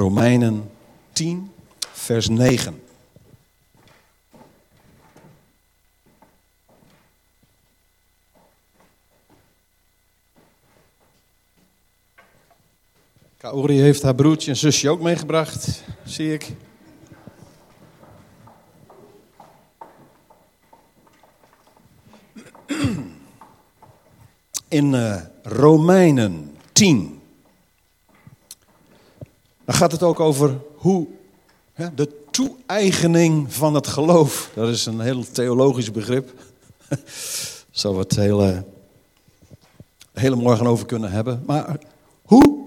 Romeinen 10, vers 9. Kaori heeft haar broertje en zusje ook meegebracht, zie ik. In uh, Romeinen 10. Dan gaat het ook over hoe hè, de toe-eigening van het geloof. Dat is een heel theologisch begrip. Zou we het hele, hele morgen over kunnen hebben. Maar hoe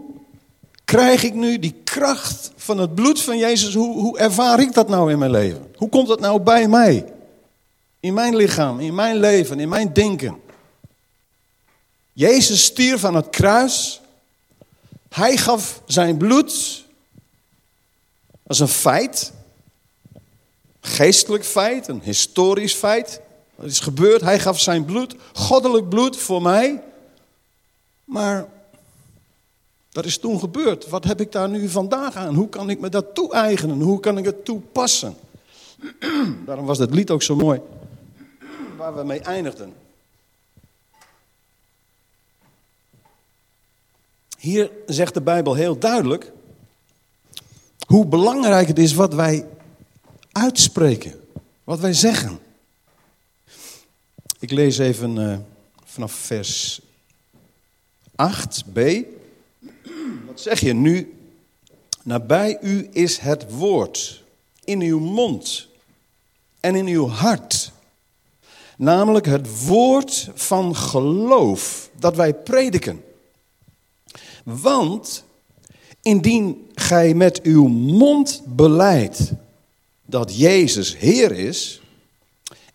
krijg ik nu die kracht van het bloed van Jezus? Hoe, hoe ervaar ik dat nou in mijn leven? Hoe komt dat nou bij mij? In mijn lichaam, in mijn leven, in mijn denken. Jezus stierf aan het kruis. Hij gaf zijn bloed. Dat is een feit. Geestelijk feit, een historisch feit. Dat is gebeurd. Hij gaf zijn bloed, goddelijk bloed voor mij. Maar dat is toen gebeurd. Wat heb ik daar nu vandaag aan? Hoe kan ik me dat toe-eigenen? Hoe kan ik het toepassen? Daarom was het lied ook zo mooi. Waar we mee eindigden. Hier zegt de Bijbel heel duidelijk hoe belangrijk het is wat wij uitspreken, wat wij zeggen. Ik lees even uh, vanaf vers 8b. Wat zeg je nu? Nabij u is het woord in uw mond en in uw hart. Namelijk het woord van geloof dat wij prediken. Want indien gij met uw mond beleidt dat Jezus Heer is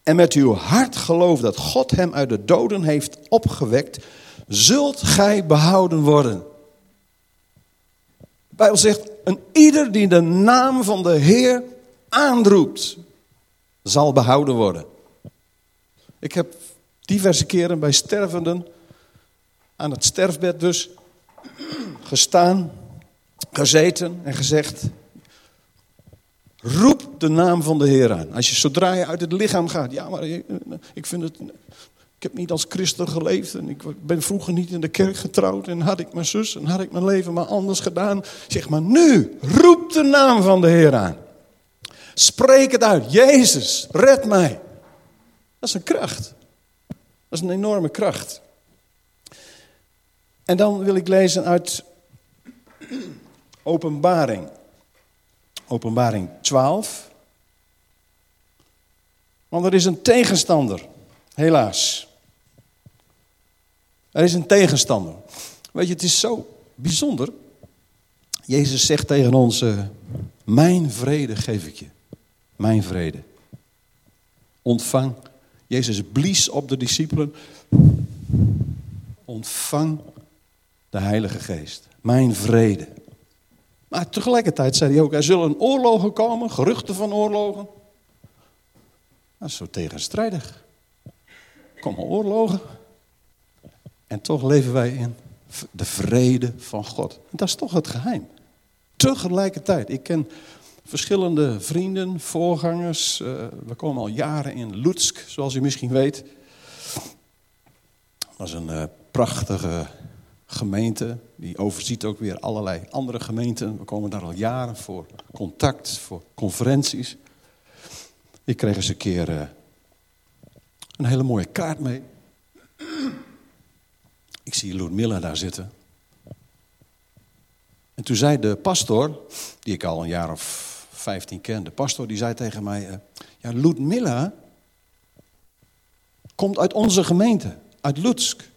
en met uw hart gelooft dat God hem uit de doden heeft opgewekt, zult gij behouden worden. De Bijbel zegt, een ieder die de naam van de Heer aanroept, zal behouden worden. Ik heb diverse keren bij stervenden, aan het sterfbed dus, gestaan, gezeten en gezegd: Roep de naam van de Heer aan. Als je zodra je uit het lichaam gaat, ja, maar ik vind het. Ik heb niet als christen geleefd en ik ben vroeger niet in de kerk getrouwd en had ik mijn zus en had ik mijn leven maar anders gedaan. Zeg maar nu, roep de naam van de Heer aan. Spreek het uit. Jezus, red mij. Dat is een kracht. Dat is een enorme kracht. En dan wil ik lezen uit Openbaring. Openbaring 12. Want er is een tegenstander, helaas. Er is een tegenstander. Weet je, het is zo bijzonder. Jezus zegt tegen ons: uh, Mijn vrede geef ik je. Mijn vrede. Ontvang. Jezus blies op de discipelen. Ontvang de Heilige Geest. Mijn vrede. Maar tegelijkertijd zei hij ook, er zullen oorlogen komen, geruchten van oorlogen. Dat is zo tegenstrijdig. Komen oorlogen. En toch leven wij in de vrede van God. dat is toch het geheim. Tegelijkertijd, ik ken verschillende vrienden, voorgangers. Uh, we komen al jaren in Lutsk, zoals u misschien weet. Dat is een uh, prachtige gemeente. Die overziet ook weer allerlei andere gemeenten. We komen daar al jaren voor contact, voor conferenties. Ik kreeg eens een keer uh, een hele mooie kaart mee. Ik zie Ludmilla daar zitten. En toen zei de pastor, die ik al een jaar of vijftien ken, de pastor, die zei tegen mij: uh, Ja, Ludmilla komt uit onze gemeente, uit Lutsk.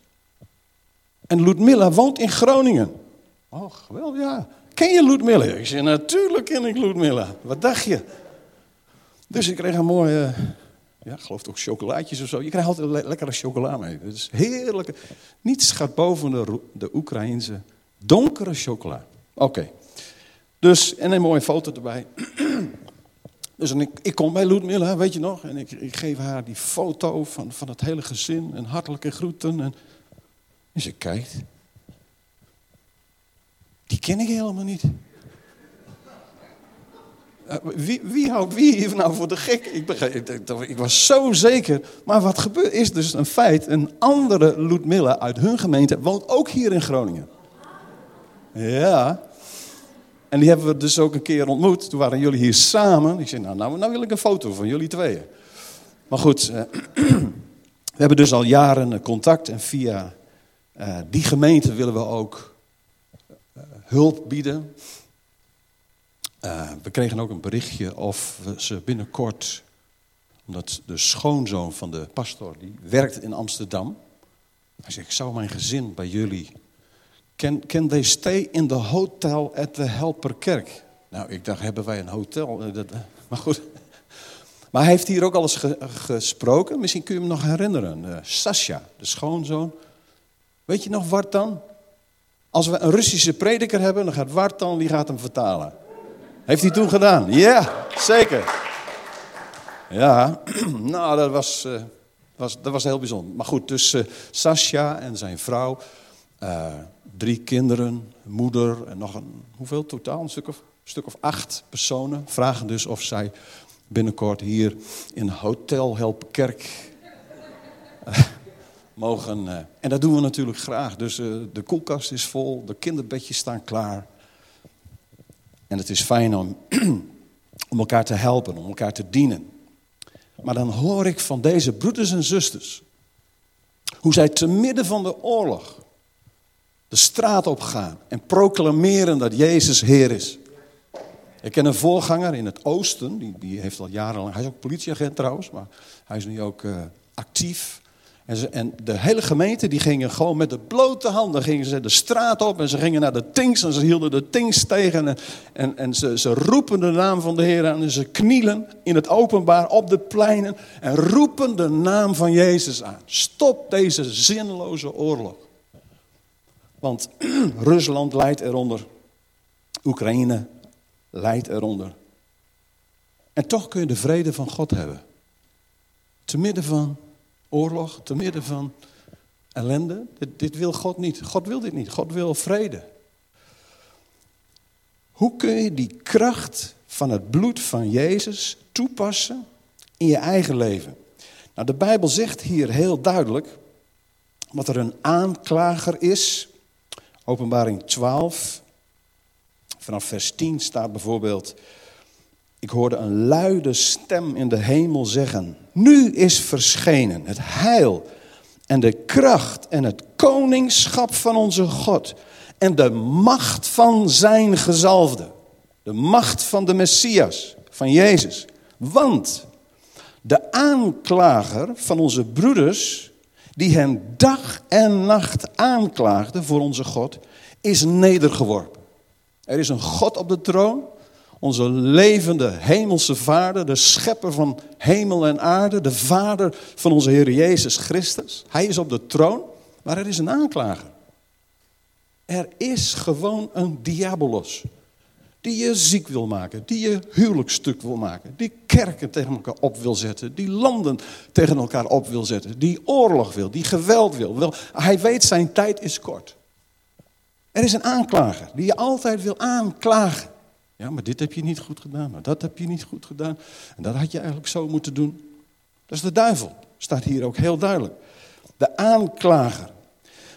En Ludmilla woont in Groningen. Oh, geweldig, ja. Ken je Ludmilla? Ik zei, natuurlijk ken ik Ludmilla. Wat dacht je? Dus ik kreeg een mooie, ja, geloof toch chocolaatjes of zo. Je krijgt altijd le lekkere chocola mee. Het is heerlijk. Niets gaat boven de, de Oekraïnse donkere chocola. Oké. Dus, en een mooie foto erbij. Dus en ik, ik kom bij Ludmilla, weet je nog? En ik, ik geef haar die foto van, van het hele gezin en hartelijke groeten. En en ze kijkt. Die ken ik helemaal niet. Eh, Wie, wie houdt wie hier nou voor de gek? Ik, ik, was zo zeker. Maar wat gebeurt is dus een feit. Een andere Ludmilla uit hun gemeente woont ook hier in Groningen. Ja. En die hebben we dus ook een keer ontmoet. Toen waren jullie hier samen. Ik zei, nou, nou, nou wil ik een foto van jullie tweeën. Maar goed, eh, we hebben dus al jaren contact. En via eh, die gemeente willen we ook eh, hulp bieden. Eh, we kregen ook een berichtje of ze binnenkort, omdat de schoonzoon van de pastor, die werkt in Amsterdam. Hij zegt, ik zou mijn gezin bij jullie, can, can they stay in the hotel at the Helperkerk? Nou, ik dacht, hebben wij een hotel? Maar goed. Maar hij heeft hier ook al eens ge- gesproken, misschien kun je hem nog herinneren. Eh Sascha, de schoonzoon. Weet je nog Wartan? Als we een Russische prediker hebben, dan gaat Wartan, die gaat hem vertalen. Heeft hij toen gedaan? Ja, zeker. Ja, nou, dat was, eh, was, dat was heel bijzonder. Maar goed, dus Sascha en zijn vrouw, eh, drie kinderen, moeder en nog een, hoeveel totaal? Een stuk of, stuk of acht personen vragen dus of zij binnenkort hier in Hotel Helpkerk mogen. eh, en dat doen we natuurlijk graag. Dus eh, de koelkast is vol, de kinderbedjes staan klaar. En het is fijn om, om elkaar te helpen, om elkaar te dienen. Maar dan hoor ik van deze broeders en zusters hoe zij te midden van de oorlog de straat op gaan en proclameren dat Jezus Heer is. Ik ken een voorganger in het oosten, die, die heeft al jarenlang, hij is ook politieagent trouwens, maar hij is nu ook eh, actief. En, de hele gemeente die gingen gewoon met de blote handen gingen ze de straat op en ze gingen naar de tings en ze hielden de tings tegen en, en, en ze, ze roepen de naam van de Heer aan en ze knielen in het openbaar op de pleinen en roepen de naam van Jezus aan. Stop deze zinloze oorlog. Want Rusland lijdt eronder, Oekraïne lijdt eronder. En toch kun je de vrede van God hebben. Te midden van oorlog, te midden van ellende. Dit, dit wil God niet. God wil dit niet. God wil vrede. Hoe kun je die kracht van het bloed van Jezus toepassen in je eigen leven? Nou, de Bijbel zegt hier heel duidelijk wat er een aanklager is. Openbaring 12, vanaf vers 10 staat bijvoorbeeld: Ik hoorde een luide stem in de hemel zeggen: Nu is verschenen het heil en de kracht en het koningschap van onze God en de macht van zijn gezalfde. De macht van de Messias, van Jezus. Want de aanklager van onze broeders, die hen dag en nacht aanklaagde voor onze God, is nedergeworpen. Er is een God op de troon, onze levende hemelse vader, de schepper van hemel en aarde, de vader van onze Heer Jezus Christus. Hij is op de troon, maar er is een aanklager. Er is gewoon een diabolos. Die je ziek wil maken, die je huwelijksstuk wil maken, die kerken tegen elkaar op wil zetten, die landen tegen elkaar op wil zetten, die oorlog wil, die geweld wil. wil. Hij weet zijn tijd is kort. Er is een aanklager die je altijd wil aanklagen. Ja, maar dit heb je niet goed gedaan, maar dat heb je niet goed gedaan. En dat had je eigenlijk zo moeten doen. Dat is de duivel, staat hier ook heel duidelijk. De aanklager.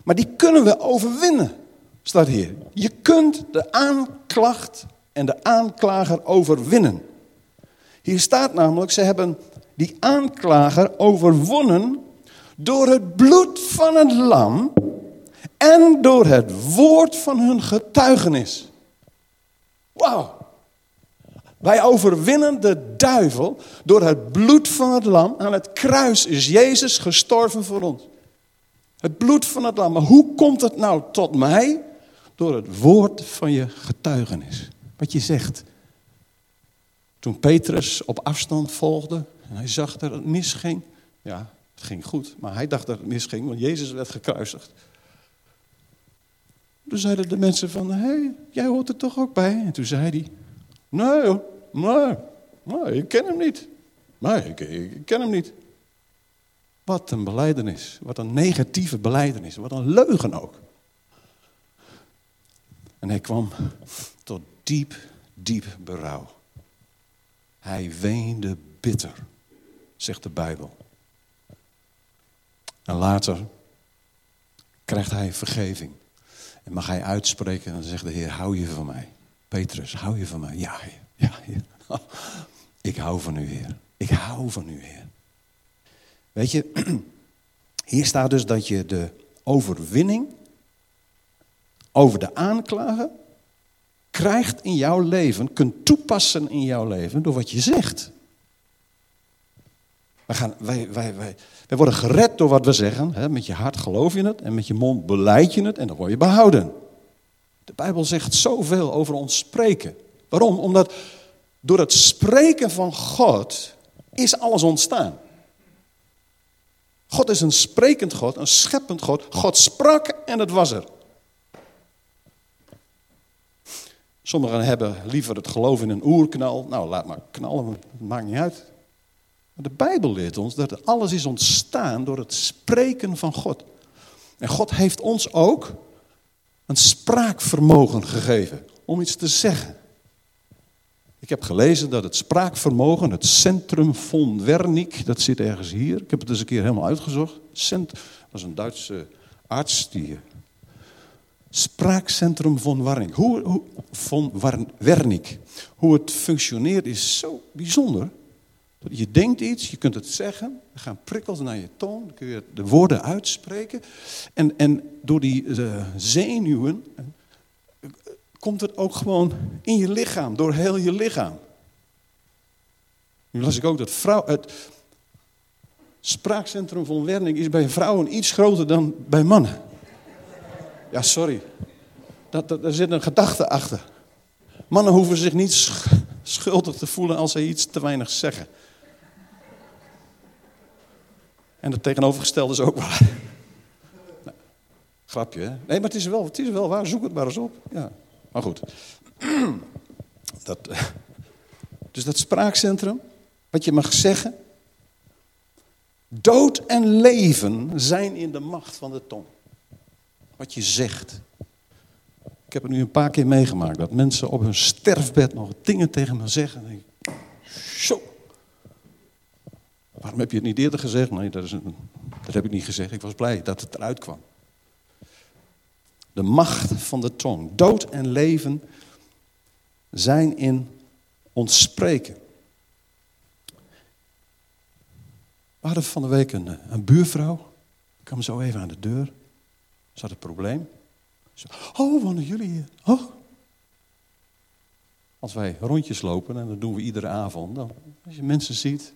Maar die kunnen we overwinnen, staat hier. Je kunt de aanklacht en de aanklager overwinnen. Hier staat namelijk, ze hebben die aanklager overwonnen door het bloed van het lam en door het woord van hun getuigenis. Wauw. Wij overwinnen de duivel door het bloed van het lam. Aan het kruis is Jezus gestorven voor ons. Het bloed van het lam. Maar hoe komt het nou tot mij? Door het woord van je getuigenis. Wat je zegt. Toen Petrus op afstand volgde en hij zag dat het misging. Ja, het ging goed, maar hij dacht dat het misging, want Jezus werd gekruisigd. Toen zeiden de mensen van, hé, hey, jij hoort er toch ook bij? En toen zei hij, nee hoor, nee, nee, ik ken hem niet. Ik, ik ken hem niet. Wat een beleidenis, wat een negatieve beleidenis, wat een leugen ook. En hij kwam tot diep, diep berouw. Hij weende bitter, zegt de Bijbel. En later krijgt hij vergeving. En mag hij uitspreken en dan zegt de Heer, hou je van mij? Petrus, hou je van mij? Ja, ja. Ik hou van u, Heer. Ik hou van u, Heer. Weet je, hier staat dus dat je de overwinning over de aanklager krijgt in jouw leven, kunt toepassen in jouw leven door wat je zegt. Wij, gaan, wij, wij, wij, wij worden gered door wat we zeggen. Hè? Met je hart geloof je het en met je mond beleid je het en dan word je behouden. De Bijbel zegt zoveel over ons spreken. Waarom? Omdat door het spreken van God is alles ontstaan. God is een sprekend God, een scheppend God. God sprak en het was er. Sommigen hebben liever het geloof in een oerknal. Nou, laat maar knallen, het maakt niet uit. Maar de Bijbel leert ons dat alles is ontstaan door het spreken van God. En God heeft ons ook een spraakvermogen gegeven om iets te zeggen. Ik heb gelezen dat het spraakvermogen, het Centrum von Wernicke, dat zit ergens hier. Ik heb het eens een keer helemaal uitgezocht. Cent, dat was een Duitse arts die. Spraakcentrum von Wernicke. Hoe, hoe, von Wernicke. Hoe het functioneert is zo bijzonder. Je denkt iets, je kunt het zeggen, er gaan prikkels naar je tong, dan kun je de woorden uitspreken. En, en door die uh, zenuwen komt het ook gewoon in je lichaam, door heel je lichaam. Nu las ik ook dat vrouw, het spraakcentrum van Werning is bij vrouwen iets groter dan bij mannen. Ja, sorry. Dat, dat, daar zit een gedachte achter. Mannen hoeven zich niet schuldig te voelen als ze iets te weinig zeggen. En het tegenovergestelde is ook waar. Nou, grapje, hè? Nee, maar het is, wel, het is wel waar. Zoek het maar eens op. Ja. Maar goed. Dat, dus dat spraakcentrum, wat je mag zeggen. Dood en leven zijn in de macht van de tong. Wat je zegt. Ik heb het nu een paar keer meegemaakt. Dat mensen op hun sterfbed nog dingen tegen me zeggen. Zo, Waarom heb je het niet eerder gezegd? Nee, dat, is een, dat heb ik niet gezegd. Ik was blij dat het eruit kwam. De macht van de tong. Dood en leven zijn in ons spreken. We hadden van de week een, een buurvrouw. Ik kwam zo even aan de deur. Ze had een probleem. Ze oh, wonen jullie hier? Oh. Als wij rondjes lopen, en dat doen we iedere avond. Dan, als je mensen ziet,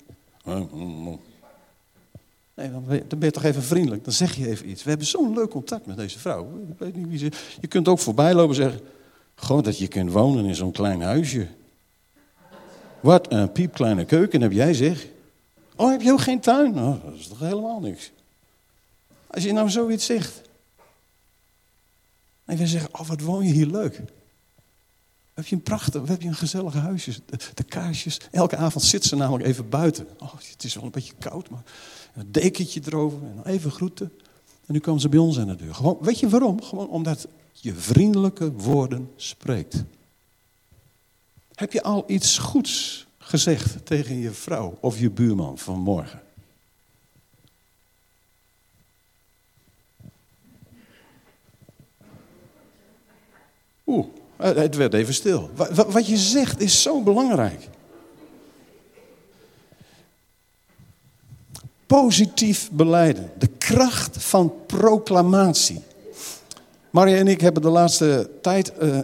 Nee, dan ben, je, toch even vriendelijk. Dan zeg je even iets. We hebben zo'n leuk contact met deze vrouw. Ik weet niet wie ze... Je kunt ook voorbij lopen en zeggen... Gewoon dat je kunt wonen in zo'n klein huisje. Wat een piepkleine keuken heb jij zeg. Oh, heb je ook geen tuin? Nou, dat is toch helemaal niks. Als je nou zoiets zegt. En we zeggen, oh wat woon je hier leuk. Heb je een prachtig, heb je een gezellige huisje. De, kaarsjes. Elke avond zit ze namelijk even buiten. Oh, het is wel een beetje koud, maar een dekentje erover en even groeten. En nu komen ze bij ons aan de deur. Gewoon, weet je waarom? Gewoon omdat je vriendelijke woorden spreekt. Heb je al iets goeds gezegd tegen je vrouw of je buurman vanmorgen? Oeh, eh, het werd even stil. Wat je zegt is zo belangrijk. Positief beleiden. De kracht van proclamatie. Maria en ik hebben de laatste tijd, uh,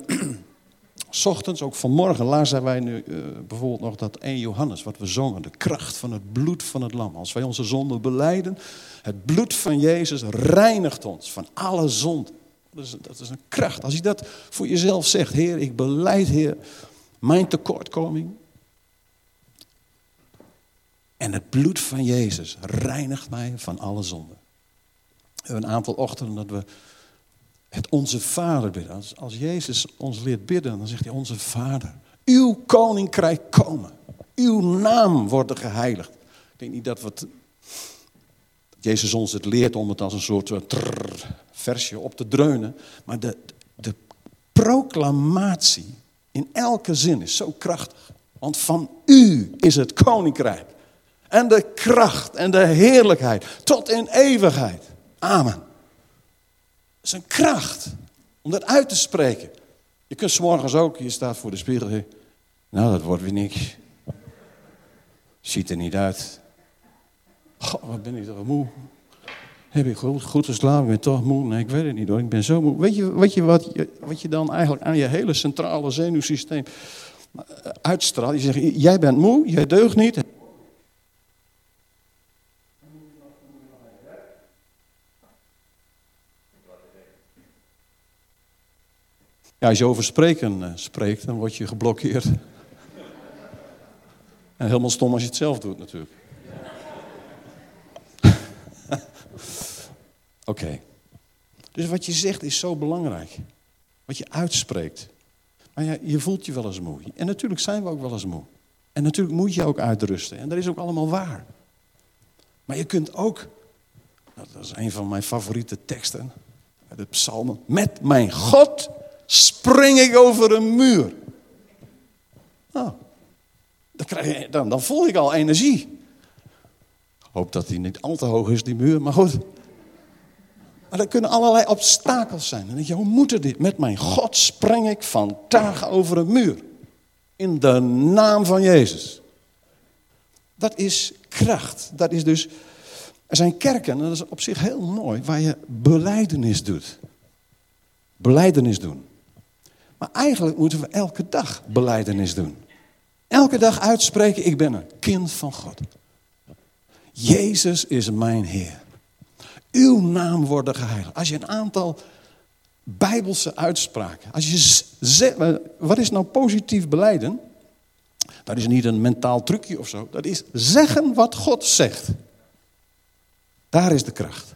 ochtends, ook vanmorgen, lazen wij nu uh, bijvoorbeeld nog dat 1 Johannes, wat we zongen. De kracht van het bloed van het lam. Als wij onze zonde beleiden, het bloed van Jezus reinigt ons van alle zonde. Dat is, dat is een kracht. Als je dat voor jezelf zegt, Heer, ik beleid, Heer, mijn tekortkoming. En het bloed van Jezus reinigt mij van alle hebben een aantal ochtenden dat we het onze Vader bidden. Als, Jezus ons leert bidden, dan zegt hij onze Vader. Uw koninkrijk komen. Uw naam wordt geheiligd. Ik denk niet dat we Jezus ons het leert om het als een soort versje op te dreunen. Maar de, de proclamatie in elke zin is zo krachtig. Want van u is het koninkrijk. En de kracht en de heerlijkheid tot in eeuwigheid. Amen. Het is een kracht om dat uit te spreken. Je kunt s morgens ook, je staat voor de spiegel. Nou, dat wordt weer niks. Ziet er niet uit. Goh, wat ben ik toch moe. Heb ik goed, goed geslapen? Ben toch moe? Nee, ik weet het niet hoor. Ik ben zo moe. Weet je, je, wat, je wat je dan eigenlijk aan je hele centrale zenuwsysteem eh, uitstraalt? Je zegt, jij bent moe, jij deugt niet. Als je over spreken uh, spreekt, dan word je geblokkeerd. En helemaal stom als je het zelf doet natuurlijk. Oké. Dus wat je zegt is zo belangrijk. Wat je uitspreekt. Maar ja, je voelt je wel eens moe. En natuurlijk zijn we ook wel eens moe. En natuurlijk moet je ook uitrusten. En dat is ook allemaal waar. Maar je kunt ook, nou, dat is een van mijn favoriete teksten uit de psalmen. Met mijn God spring ik over een muur. Nou, dan, dan, dan voel ik al energie. Hoop dat die niet al te hoog is, die muur, maar goed. Maar er kunnen allerlei obstakels zijn. En dan denk je, hoe moet dit? Met mijn God spring ik vandaag over een muur. In de naam van Jezus. Dat is kracht. Dat is dus. Er zijn kerken, en dat is op zich heel mooi, waar je beleidenis doet. Beleidenis doen. Maar eigenlijk moeten we elke dag beleidenis doen. Elke dag uitspreken, ik ben een kind van God. Jezus is mijn Heer. Uw naam worden geheiligd. Als je een aantal bijbelse uitspraken, als je zegt, wat is nou positief beleiden? Dat is niet een mentaal trucje of zo. Dat is zeggen wat God zegt. Daar is de kracht.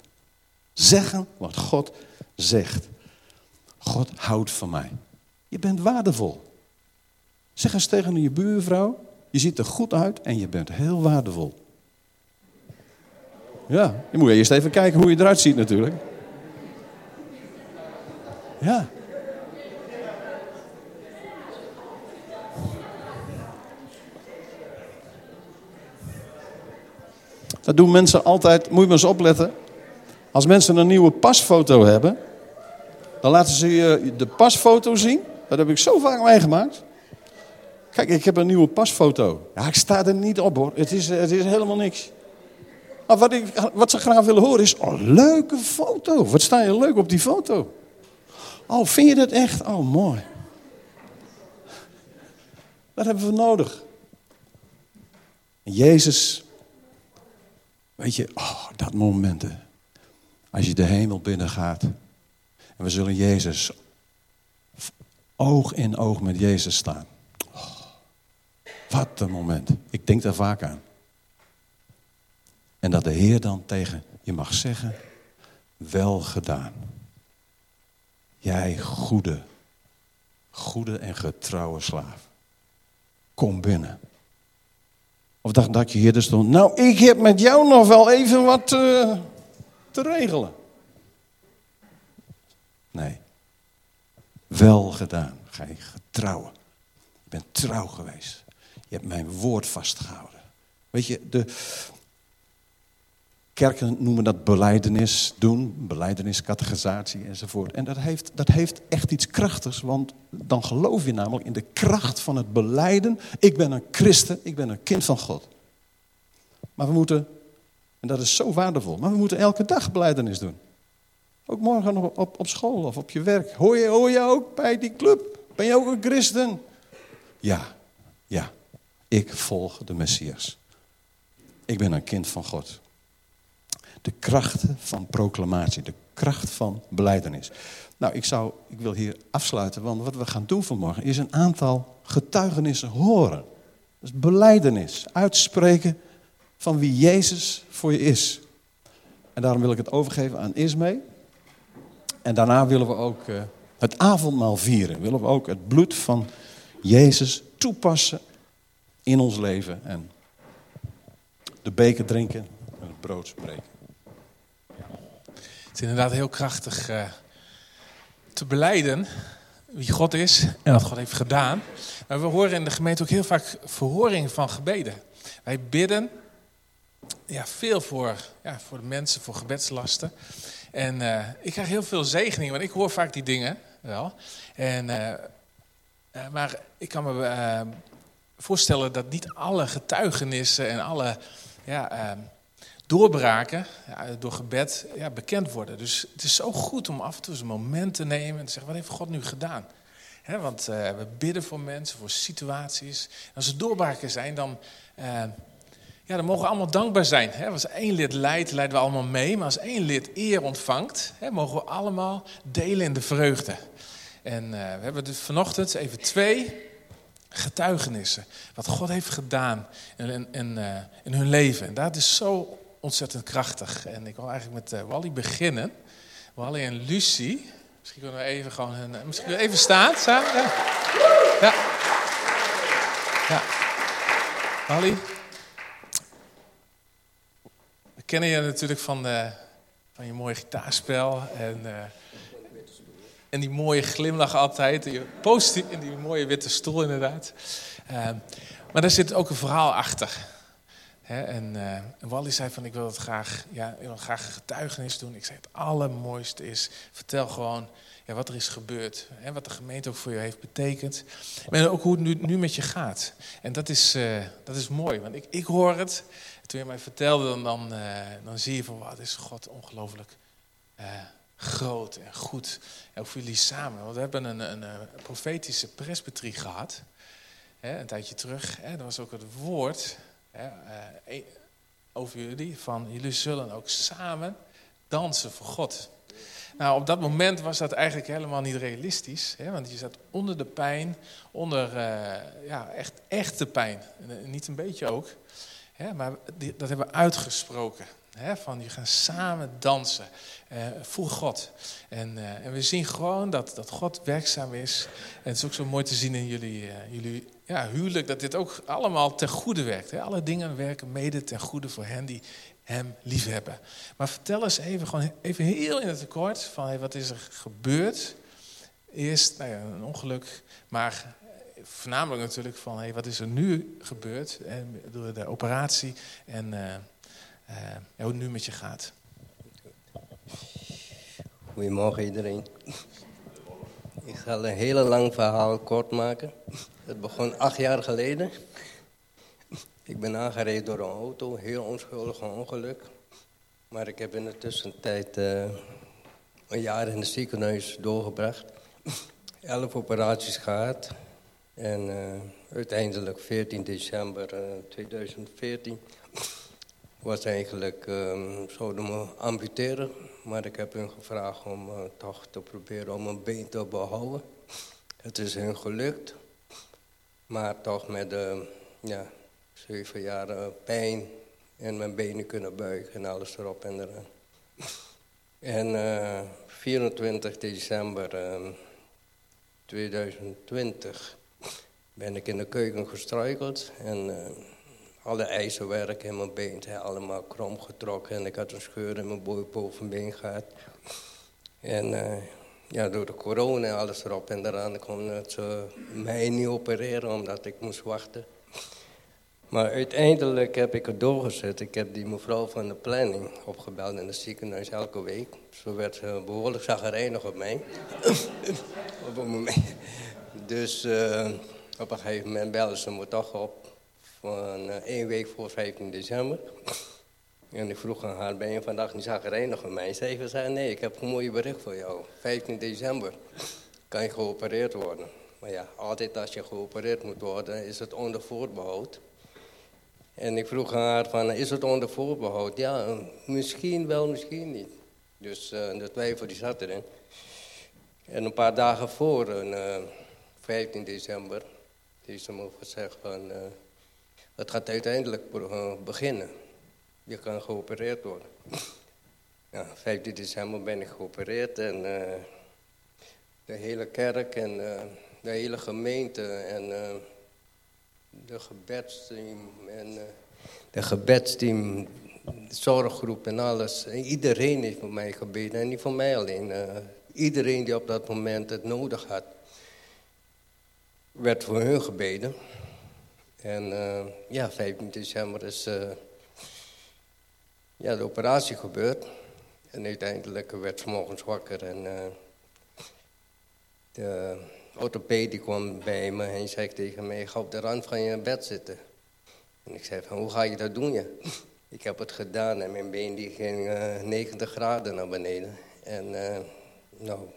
Zeggen wat God zegt. God houdt van mij. Je bent waardevol. Zeg eens tegen je buurvrouw, je ziet er goed uit en je bent heel waardevol. Ja, je moet eerst even kijken hoe je eruit ziet natuurlijk. Ja. Dat doen mensen altijd, moet je maar eens opletten. Als mensen een nieuwe pasfoto hebben, dan laten ze je de pasfoto zien. Dat heb ik zo vaak meegemaakt. Kijk, ik heb een nieuwe pasfoto. Ja, ik sta er niet op hoor. Het is, het is helemaal niks. Maar wat, ik, wat ze graag willen horen is, oh, leuke foto. Wat sta je leuk op die foto? Oh, vind je dat echt? Oh, mooi. Dat hebben we nodig. Jezus, weet je, oh, dat moment. Als je de hemel binnengaat. En we zullen Jezus, oog in oog met Jezus staan. Oh, wat een moment. Ik denk daar vaak aan. En dat de Heer dan tegen je mag zeggen, wel gedaan. Jij goede, goede en getrouwe slaaf. Kom binnen. Of dacht dat je hier dus stond, nou ik heb met jou nog wel even wat uh, te regelen. Nee. Wel gedaan, gij getrouwe. Je bent trouw geweest. Je hebt mijn woord vastgehouden. Weet je, de, Kerken noemen dat beleidenis doen, beleidenis, enzovoort. En dat heeft, dat heeft echt iets krachtigs, want dan geloof je namelijk in de kracht van het beleiden. Ik ben een christen, ik ben een kind van God. Maar we moeten, en dat is zo waardevol, maar we moeten elke dag beleidenis doen. Ook morgen nog op, op school of op je werk. Hoor je, hoor je ook bij die club? Ben je ook een christen? Ja, ja. Ik volg de Messias. Ik ben een kind van God. De krachten van proclamatie, de kracht van beleidenis. Nou, ik, zou, ik wil hier afsluiten, want wat we gaan doen vanmorgen is een aantal getuigenissen horen. Dus beleidenis, uitspreken van wie Jezus voor je is. En daarom wil ik het overgeven aan Ismee. En daarna willen we ook uh, het avondmaal vieren. Willen we ook het bloed van Jezus toepassen in ons leven. En de beker drinken en het brood spreken. Het is inderdaad heel krachtig uh, te beleiden wie God is en wat God heeft gedaan. Maar we horen in de gemeente ook heel vaak verhoring van gebeden. Wij bidden ja, veel voor, ja, voor de mensen, voor gebedslasten. En uh, ik krijg heel veel zegeningen, want ik hoor vaak die dingen wel. En, uh, uh, maar ik kan me voorstellen dat niet alle getuigenissen en alle ja, doorbraken ja, door gebed ja, bekend worden. Dus het is zo goed om af en toe eens een moment te nemen en te zeggen, wat heeft God nu gedaan? Want we bidden voor mensen, voor situaties. En als er doorbraken zijn, dan ja, dan mogen we allemaal dankbaar zijn. Als één lid leidt, leiden we allemaal mee. Maar als één lid eer ontvangt, mogen we allemaal delen in de vreugde. En uh, we hebben dus vanochtend even twee getuigenissen. Wat God heeft gedaan in, uh, in hun leven. En dat is zo ontzettend krachtig. En ik wil eigenlijk met uh, Wally beginnen. Wally en Lucie. Misschien kunnen we even gewoon hun, misschien even staan samen. Ja. ja. ja. Wally, kennen je natuurlijk van, uh, van je mooie gitaarspel. En, uh, en die mooie glimlach altijd. Die, positief, in die mooie witte stoel inderdaad. Uh, maar daar zit ook een verhaal achter. Hè? En, en, Wally zei van ik wil het graag, ja, ik wil graag getuigenis doen. Ik zei het allermooiste is, vertel gewoon ja, wat er is gebeurd. Hè? Wat de gemeente ook voor je heeft betekend. En ook hoe het nu, nu met je gaat. En dat is, dat is mooi, want ik, ik hoor het toen je mij vertelde, dan, dan, uh, dan zie je van wat is God ongelooflijk uh, groot en goed. En ook voor jullie samen. Want we hebben een, een, profetische presbyterie gehad. Hè, een tijdje terug. Hè, dat was ook het woord hè, uh, over jullie. Van jullie zullen ook samen dansen voor God. Nou, op dat moment was dat eigenlijk helemaal niet realistisch. Hè, want je zat onder de pijn, onder ja, echt echte pijn. En, niet een beetje ook maar die, dat hebben we uitgesproken. van je gaan samen dansen uh, voor God. En, en, we zien gewoon dat, dat God werkzaam is. En het is ook zo mooi te zien in jullie, jullie ja, huwelijk dat dit ook allemaal ten goede werkt. Alle dingen werken mede ten goede voor hen die hem liefhebben. Maar vertel eens even, gewoon even heel in het kort van hey, wat is er gebeurd. Eerst nou ja, een ongeluk, maar voornamelijk natuurlijk van hey, wat is er nu gebeurd door de operatie en uh, uh, hoe het nu met je gaat. Goedemorgen iedereen. Ik ga een hele lang verhaal kort maken. Het begon acht jaar geleden. Ik ben aangereden door een auto, heel onschuldig ongeluk. Maar ik heb in de tussentijd uh, een jaar in het ziekenhuis doorgebracht. Elf operaties gehad. En uh, uiteindelijk 14 december uh, eh, 2014 was eigenlijk, um, zouden me amputeren. Maar ik heb hun gevraagd om toch te proberen om een been te behouden. Het is hun gelukt. Maar toch met ja, zeven jaar pijn en mijn benen kunnen buigen en alles erop en eraan. En 24 december 2020 ben ik in de keuken gestruikeld en uh, alle ijzerwerk in mijn been zijn allemaal krom getrokken en ik had een scheur in mijn bovenbeen gehad. En ja, door de corona en alles erop en eraan kon ze mij niet opereren omdat ik moest wachten. Maar uiteindelijk heb ik het doorgezet. Ik heb die mevrouw van de planning opgebeld in het ziekenhuis elke week. Zo werd ze behoorlijk zagrijnig op mij. op een moment. Dus... Uh, op een gegeven moment belden ze me toch op. Van uh, één week voor 15 december. En ik vroeg aan haar, ben je vandaag niet zagrijnig van mij? Ze zei, nee, ik heb een mooie bericht voor jou. 15 december kan je geopereerd worden. Maar ja, altijd als je geopereerd moet worden, is het onder voorbehoud. En ik vroeg haar, van, is het onder voorbehoud? Ja, misschien wel, misschien niet. Dus uh, de twijfel die zat erin. En een paar dagen voor, uh, eh, 15 december, die ze me gezegd van, het gaat uiteindelijk beginnen. Je kan geopereerd worden. ja, 15 december ben ik geopereerd en de hele kerk en de hele gemeente en de gebedsteam en de gebedsteam, de zorggroep en alles. En iedereen heeft voor mij gebeden en niet voor mij alleen. iedereen die op dat moment het nodig had. werd voor hun gebeden. En uh, ja, 15 december is ja, de operatie gebeurd. En uiteindelijk werd ze morgens wakker en de orthopedie kwam bij me en zei tegen mij, ga op de rand van je bed zitten. En ik zei van, hoe ga je dat doen? Ja? Ik heb het gedaan en mijn been die ging 90 graden naar beneden. En nou,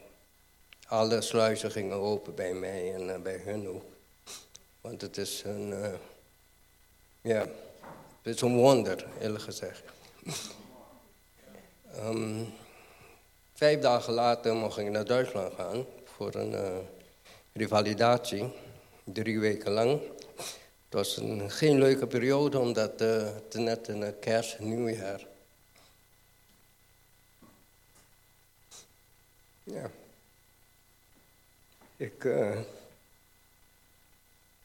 alle sluizen gingen open bij mij en bij hun ook. Want het is een, uh, ja, het is een wonder, eerlijk gezegd. um, vijf dagen later mocht ik naar Duitsland gaan voor een uh, revalidatie, drie weken lang. Het was een, geen leuke periode, omdat uh, het net een kerst nieuwjaar. Ja. Ik... Uh,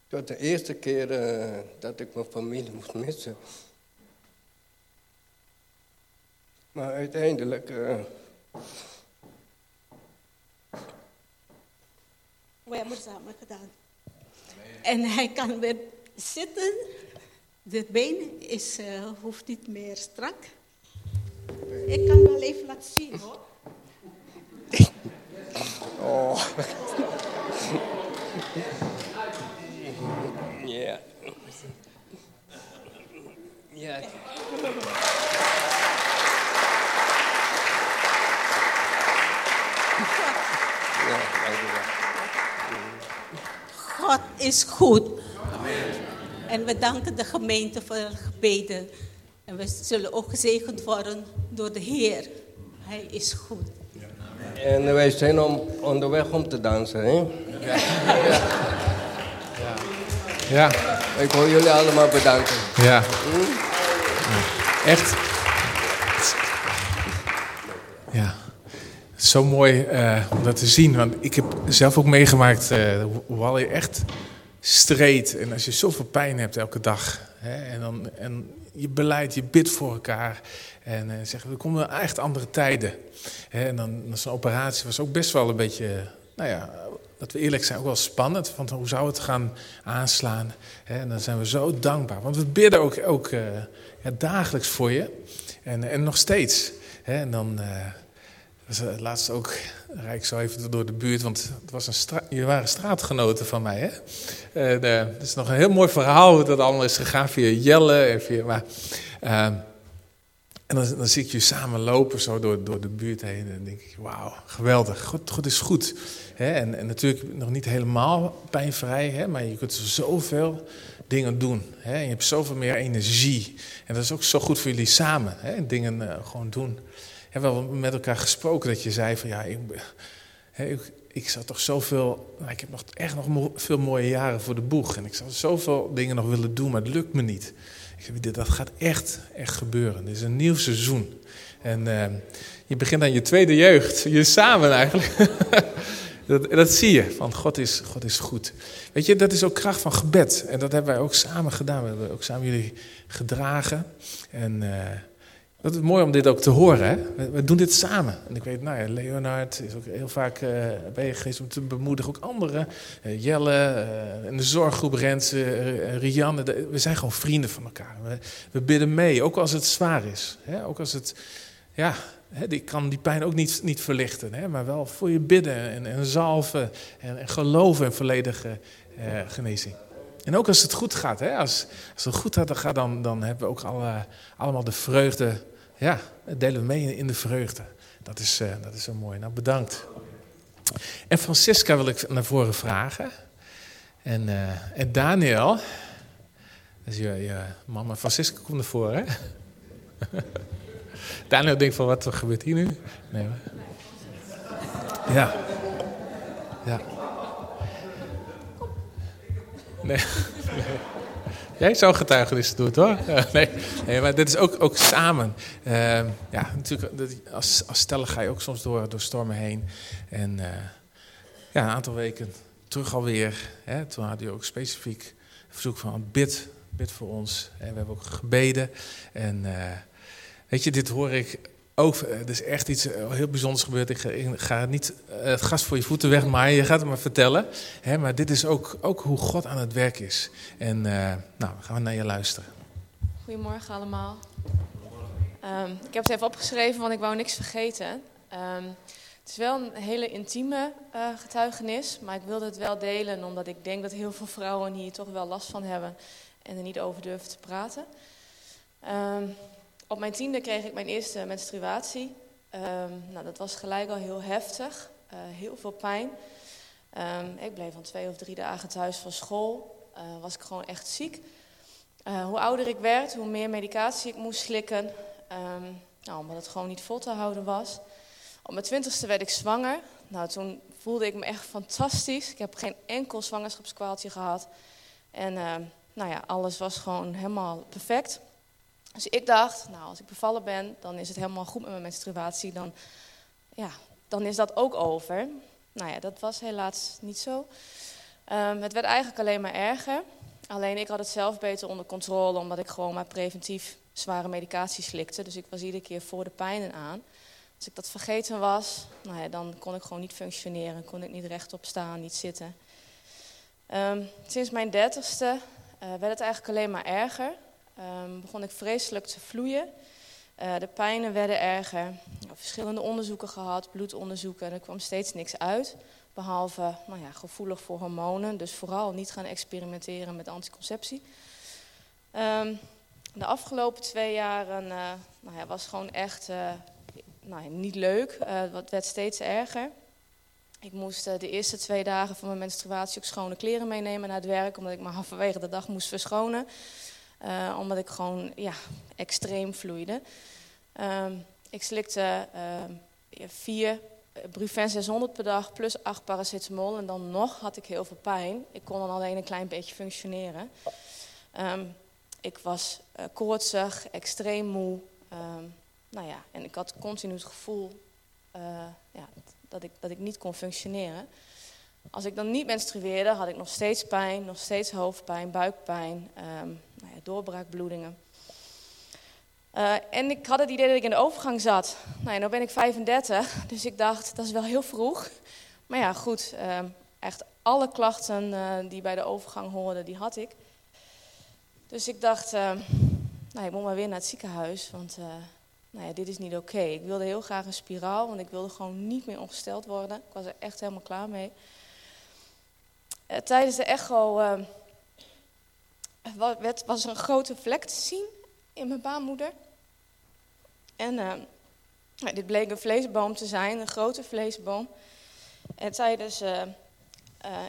het was de eerste keer uh, dat ik mijn familie moest missen. Maar uiteindelijk. We hebben samen gedaan. En hij kan weer zitten. Dit been is, uh, hoeft niet meer strak. Ik kan wel even laten zien hoor. oh. Ja. Ja. God is goed. En we danken de gemeente voor de gebeden. En we zullen ook gezegend worden door de Heer. Hij is goed. En wij zijn om, onderweg om te dansen, hè? Ja. ja. Ja. Ik wil jullie allemaal bedanken. Ja. Echt. Zo mooi uh, om dat te zien. Want ik heb zelf ook meegemaakt uh, hoe Wally echt streed. En als je zoveel pijn hebt elke dag. Hè, en, dan, en je beleid, je bidt voor elkaar. En uh, zeggen, er komen echt andere tijden. Hè, en dan, dan zo'n operatie was ook best wel een beetje, nou ja, dat we eerlijk zijn, ook wel spannend. Want hoe zou het gaan aanslaan? En dan zijn we zo dankbaar. Want we bidden ook, ook ja, dagelijks voor je. En, en nog steeds. En dan was het laatst ook, rijd ik zo even door de buurt. Want het was een stra je waren straatgenoten van mij. Hè? En, uh, het is nog een heel mooi verhaal hoe dat allemaal is gegaan via Jelle. En via, maar, ehm, en dan, dan zie ik je samen lopen zo door, door de buurt heen. En dan denk ik, wauw, geweldig. God, is goed. En, en, natuurlijk nog niet helemaal pijnvrij, maar je kunt zoveel dingen doen. En je hebt zoveel meer energie. En dat is ook zo goed voor jullie samen, dingen uh, gewoon doen. Hebben met elkaar gesproken dat je zei van ja, ik, ik, ik zou toch zoveel, nou, ik heb nog echt nog veel mooie jaren voor de boeg. En ik zou zoveel dingen nog willen doen, maar het lukt me niet. Ik zeg, dat gaat echt, echt gebeuren. Dit is een nieuw seizoen. En uh, je begint aan je tweede jeugd. Je samen eigenlijk. Dat, dat zie je, van God is, God is goed. Weet je, dat is ook kracht van gebed. En dat hebben wij ook samen gedaan. We hebben ook samen jullie gedragen. En uh, dat is mooi om dit ook te horen. Hè? We, doen dit samen. En ik weet, nou ja, Leonard is ook heel vaak uh, bij je geweest om te bemoedigen. Ook anderen. Uh, Jelle, en de zorggroep Renze, Rianne. we zijn gewoon vrienden van elkaar. We, we bidden mee, ook als het zwaar is. Hè? Ook als het, ja, ik kan die pijn ook niet, niet verlichten, hè, maar wel voor je bidden en, en zalven en, en geloven in volledige eh, genezing. En ook als het goed gaat, hè, als, als het goed gaat, dan, dan hebben we ook alle, allemaal de vreugde, ja, delen we mee in de vreugde. Dat is, uh, dat is zo mooi. Nou, bedankt. En Francisca wil ik naar voren vragen. En, uh, en Daniel, dat is je, mama. Francisca, kom naar voren. Daniel denkt van, wat gebeurt hier nu? Nee hoor. Ja. Ja. Nee. nee. Jij zou getuigenis doen, hoor. Nee, nee, maar dit is ook, ook samen. Uh, ja, natuurlijk, als, als stellen ga je ook soms door, door stormen heen. En uh, ja, een aantal weken terug alweer. Hè, toen had je ook specifiek verzoek van bid, bid voor ons. En we hebben ook gebeden. En... Uh, Weet je, dit hoor ik ook, eh, er is echt iets eh, heel bijzonders gebeurd. Ik ga, ik ga niet eh, het gas voor je voeten wegmaaien, je gaat het maar vertellen. Hè, maar dit is ook, ook hoe God aan het werk is. En uh, nou, gaan we naar je luisteren. Goedemorgen allemaal. Um, ik heb het even opgeschreven, want ik wou niks vergeten. Um, het is wel een hele intieme getuigenis, maar ik wilde het wel delen omdat ik denk dat heel veel vrouwen hier toch wel last van hebben en er niet over durven te praten. Um, op mijn tiende kreeg ik mijn eerste menstruatie. nou, dat was gelijk al heel heftig, uh, heel veel pijn. ik bleef al twee of drie dagen thuis van school, uh, was ik gewoon echt ziek. Uh, hoe ouder ik werd, hoe meer medicatie ik moest slikken. Um, nou, omdat het gewoon niet vol te houden was. Op mijn twintigste werd ik zwanger. Nou, toen voelde ik me echt fantastisch. Ik heb geen enkel zwangerschapskwaaltje gehad. En nou ja, alles was gewoon helemaal perfect. Dus ik dacht, nou, als ik bevallen ben, dan is het helemaal goed met mijn menstruatie. Dan, ja, dan is dat ook over. Nou ja, dat was helaas niet zo. Um, het werd eigenlijk alleen maar erger. Alleen ik had het zelf beter onder controle, omdat ik gewoon maar preventief zware medicatie slikte. Dus ik was iedere keer voor de pijnen aan. Als ik dat vergeten was, nou ja, dan kon ik gewoon niet functioneren. Kon ik niet rechtop staan, niet zitten. Um, sinds mijn dertigste uh, werd het eigenlijk alleen maar erger. Um, begon ik vreselijk te vloeien. Uh, de pijnen werden erger. Verschillende onderzoeken gehad, bloedonderzoeken. Er kwam steeds niks uit. Behalve nou ja, gevoelig voor hormonen. Dus vooral niet gaan experimenteren met anticonceptie. Um, de afgelopen twee jaren uh, nou ja, was gewoon echt uh, nou ja, niet leuk. Het werd steeds erger. Ik moest de eerste twee dagen van mijn menstruatie ook schone kleren meenemen naar het werk. Omdat ik me halverwege de dag moest verschonen. Omdat ik gewoon ja, extreem vloeide. Um, ik slikte vier Brufen 600 per dag plus 8 paracetamol. En dan nog had ik heel veel pijn. Ik kon dan alleen een klein beetje functioneren. Um, ik was uh, koortsig, extreem moe. Um, nou ja, en ik had continu het gevoel uh, ja, dat, ik, dat ik niet kon functioneren. Als ik dan niet menstrueerde, had ik nog steeds pijn, nog steeds hoofdpijn, buikpijn, nou ja, doorbraakbloedingen. Uh, en ik had het idee dat ik in de overgang zat. Nou ja, nu ben ik 35, dus ik dacht, dat is wel heel vroeg. Maar ja, goed, uh, echt alle klachten uh, die bij de overgang hoorden, die had ik. Dus ik dacht, nou, ik moet maar weer naar het ziekenhuis, want nou ja, dit is niet oké. Ik wilde heel graag een spiraal, want ik wilde gewoon niet meer ongesteld worden. Ik was er echt helemaal klaar mee. tijdens de echo was er een grote vlek te zien in mijn baarmoeder. En uh, dit bleek een vleesboom te zijn, een grote vleesboom. En tijdens uh,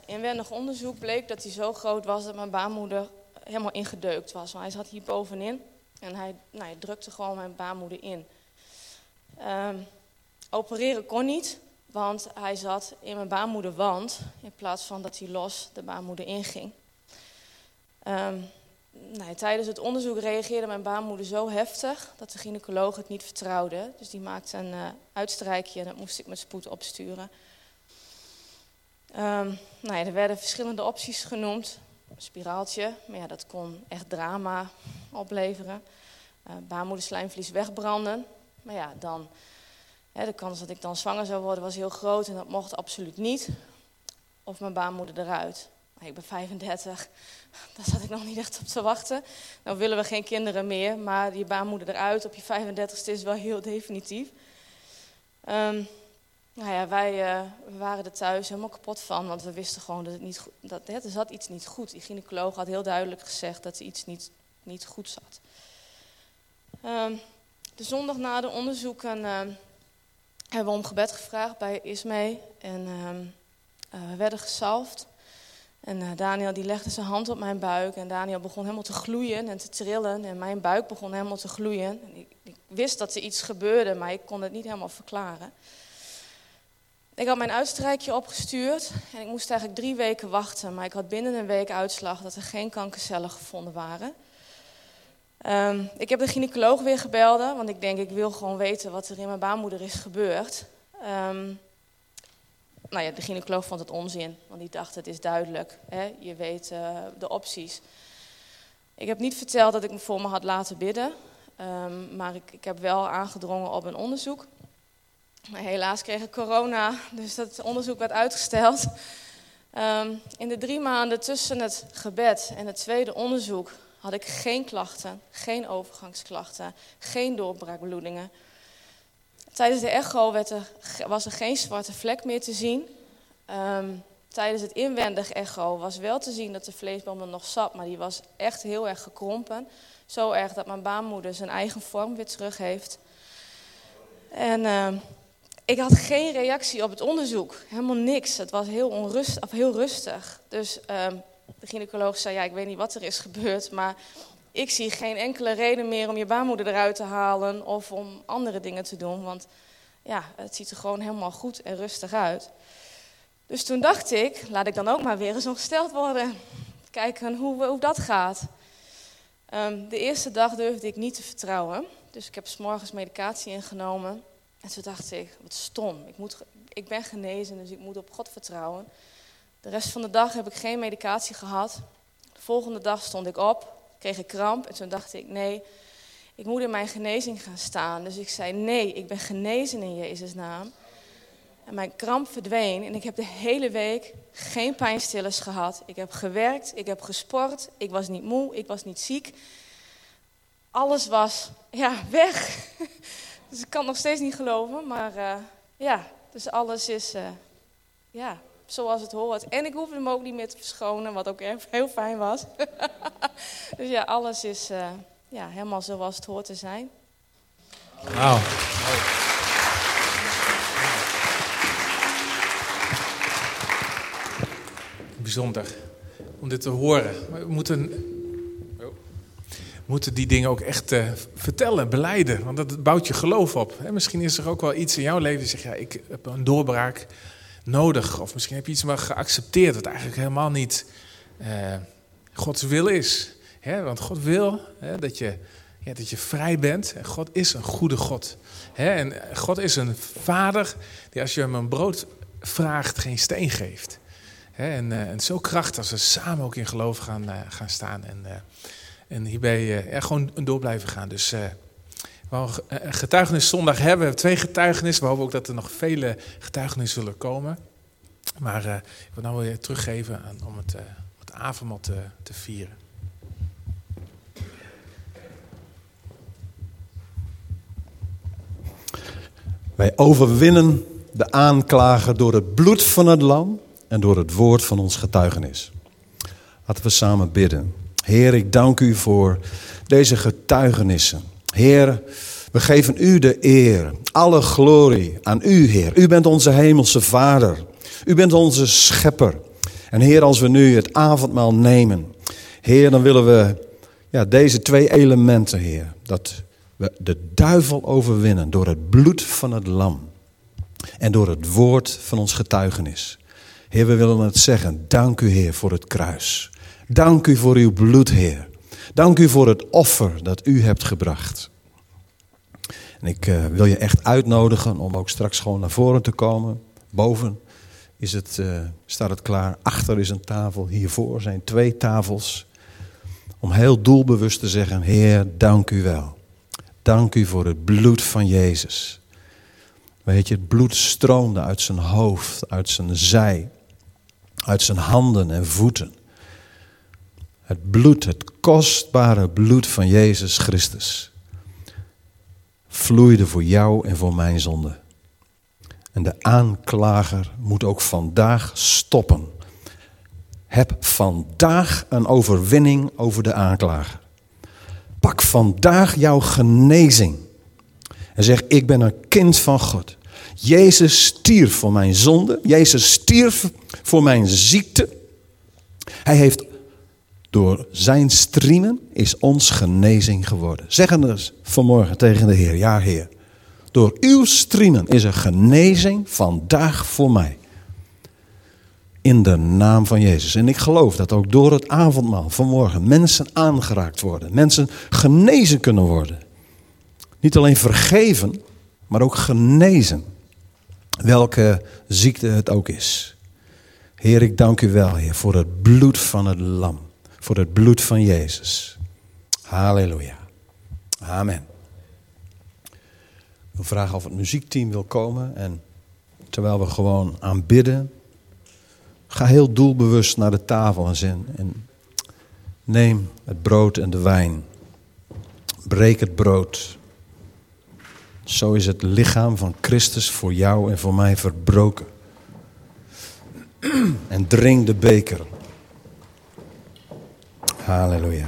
inwendig onderzoek bleek dat hij zo groot was dat mijn baarmoeder helemaal ingedeukt was. Want hij zat hier bovenin en hij, nou, drukte gewoon mijn baarmoeder in. Um, opereren kon niet, want hij zat in mijn baarmoederwand in plaats van dat hij los de baarmoeder inging. Um, nou, tijdens het onderzoek reageerde mijn baarmoeder zo heftig dat de gynaecoloog het niet vertrouwde. Dus die maakte een uh, uitstrijkje en dat moest ik met spoed opsturen. Um, nou ja, er werden verschillende opties genoemd. Een spiraaltje, maar ja, dat kon echt drama opleveren. Uh, baarmoederslijmvlies wegbranden. Maar ja, dan, hè, de kans dat ik dan zwanger zou worden was heel groot en dat mocht absoluut niet. Of mijn baarmoeder eruit. Ik ben 35, daar zat ik nog niet echt op te wachten. Nou willen we geen kinderen meer, maar je baarmoeder eruit op je 35ste is wel heel definitief. Um, nou ja, wij uh, we waren er thuis helemaal kapot van, want we wisten gewoon dat het niet dat er zat iets niet goed. Die gynaecoloog had heel duidelijk gezegd dat er iets niet, niet goed zat. Um, de zondag na de onderzoeken uh, hebben we om gebed gevraagd bij Ismee en uh, we werden gesalfd. En uh, Daniel die legde zijn hand op mijn buik en Daniel begon helemaal te gloeien en te trillen. En mijn buik begon helemaal te gloeien. En ik, ik, wist dat er iets gebeurde, maar ik kon het niet helemaal verklaren. Ik had mijn uitstrijkje opgestuurd en ik moest eigenlijk drie weken wachten. Maar ik had binnen een week uitslag dat er geen kankercellen gevonden waren. Um, ik heb de gynaecoloog weer gebeld, want ik denk ik wil gewoon weten wat er in mijn baarmoeder is gebeurd. Um, nou ja, de gynaecoloog vond het onzin, want die dacht het is duidelijk. Hè? Je weet uh, de opties. Ik heb niet verteld dat ik me voor me had laten bidden. Ehm, maar ik, ik heb wel aangedrongen op een onderzoek. Maar helaas kreeg ik corona, dus dat onderzoek werd uitgesteld. Ehm, in de drie maanden tussen het gebed en het tweede onderzoek had ik geen klachten, geen overgangsklachten, geen doorbraakbloedingen. Tijdens de echo werd er, was er geen zwarte vlek meer te zien. Ehm, tijdens het inwendig echo was wel te zien dat de vleesboom er nog zat, maar die was echt heel erg gekrompen. Zo erg dat mijn baarmoeder zijn eigen vorm weer terug heeft. En uh, ik had geen reactie op het onderzoek. Helemaal niks. Het was heel, onrust, of heel rustig. Dus uh, de gynaecoloog zei, ja, ik weet niet wat er is gebeurd, maar ik zie geen enkele reden meer om je baarmoeder eruit te halen of om andere dingen te doen. Want ja, het ziet er gewoon helemaal goed en rustig uit. Dus toen dacht ik, laat ik dan ook maar weer eens ongesteld worden. Kijken hoe, hoe dat gaat. Um, de eerste dag durfde ik niet te vertrouwen. Dus ik heb s morgens medicatie ingenomen. En toen dacht ik, wat stom. Ik, moet, ik ben genezen, dus ik moet op God vertrouwen. De rest van de dag heb ik geen medicatie gehad. De volgende dag stond ik op, kreeg ik kramp. En toen dacht ik, nee, ik moet in mijn genezing gaan staan. Dus ik zei, nee, ik ben genezen in Jezus' naam. En mijn kramp verdween en ik heb de hele week geen pijnstillers gehad. Ik heb gewerkt, ik heb gesport, ik was niet moe, ik was niet ziek. Alles was ja, weg. Dus ik kan het nog steeds niet geloven, maar uh, ja, dus alles is uh, ja, zoals het hoort. En ik hoefde hem ook niet meer te verschonen, wat ook heel fijn was. dus ja, alles is uh, ja, helemaal zoals het hoort te zijn. Wauw. bijzonder om dit te horen. We moeten, moeten die dingen ook echt uh, vertellen, beleiden. Want dat bouwt je geloof op. Hè? Misschien is er ook wel iets in jouw leven zeg ja, ik heb een doorbraak nodig. Of misschien heb je iets maar geaccepteerd wat eigenlijk helemaal niet uh, Gods wil is. Hè? Want God wil dat, je, ja, dat je vrij bent. En God is een goede God. Hè? En God is een vader die als je hem een brood vraagt geen steen geeft en, uh, en, zo krachtig als we samen ook in geloof gaan, uh, gaan staan. En, en hierbij gewoon door blijven gaan. Dus we getuigenis zondag hebben. We twee getuigenissen. We hopen ook dat er nog vele getuigenissen zullen komen. Maar ik wil nou weer teruggeven aan, om het, het avondmaal te, te vieren. Wij overwinnen de aanklager door het bloed van het lam en door het woord van ons getuigenis. Laten we samen bidden. Heer, ik dank u voor deze getuigenissen. Heer, we geven u de eer, alle glorie aan u, Heer. U bent onze hemelse Vader. U bent onze schepper. En Heer, als we nu het avondmaal nemen, Heer, dan willen we ja, deze twee elementen, Heer, dat we de duivel overwinnen door het bloed van het lam en door het woord van ons getuigenis. Heer, we willen het zeggen. Dank u, Heer, voor het kruis. Dank u voor uw bloed, Heer. Dank u voor het offer dat u hebt gebracht. En ik uh, wil je echt uitnodigen om ook straks gewoon naar voren te komen. Boven is het, uh, staat het klaar. Achter is een tafel. Hiervoor zijn twee tafels. Om heel doelbewust te zeggen: Heer, dank u wel. Dank u voor het bloed van Jezus. Weet je, het bloed stroomde uit zijn hoofd, uit zijn zij uit zijn handen en voeten. Het bloed, het kostbare bloed van Jezus Christus, vloeide voor jou en voor mijn zonde. En de aanklager moet ook vandaag stoppen. Heb vandaag een overwinning over de aanklager. Pak vandaag jouw genezing. En zeg, ik ben een kind van God. Jezus stierf voor mijn zonde. Jezus stierf voor mijn ziekte. Hij heeft door zijn striemen is ons genezing geworden. Zeggen dus vanmorgen tegen de Heer, ja Heer. Door uw striemen is er genezing vandaag voor mij. In de naam van Jezus. En ik geloof dat ook door het avondmaal vanmorgen mensen aangeraakt worden. Mensen genezen kunnen worden. Niet alleen vergeven, maar ook genezen. Welke ziekte het ook is. Heer, ik dank u wel, Heer, voor het bloed van het lam. Voor het bloed van Jezus. Halleluja. Amen. Wil vragen of het muziekteam wil komen. En terwijl we gewoon aanbidden, ga heel doelbewust naar de tafel en, en neem het brood en de wijn. Breek het brood. Zo is het lichaam van Christus voor jou en voor mij verbroken. En drink de beker. Halleluja.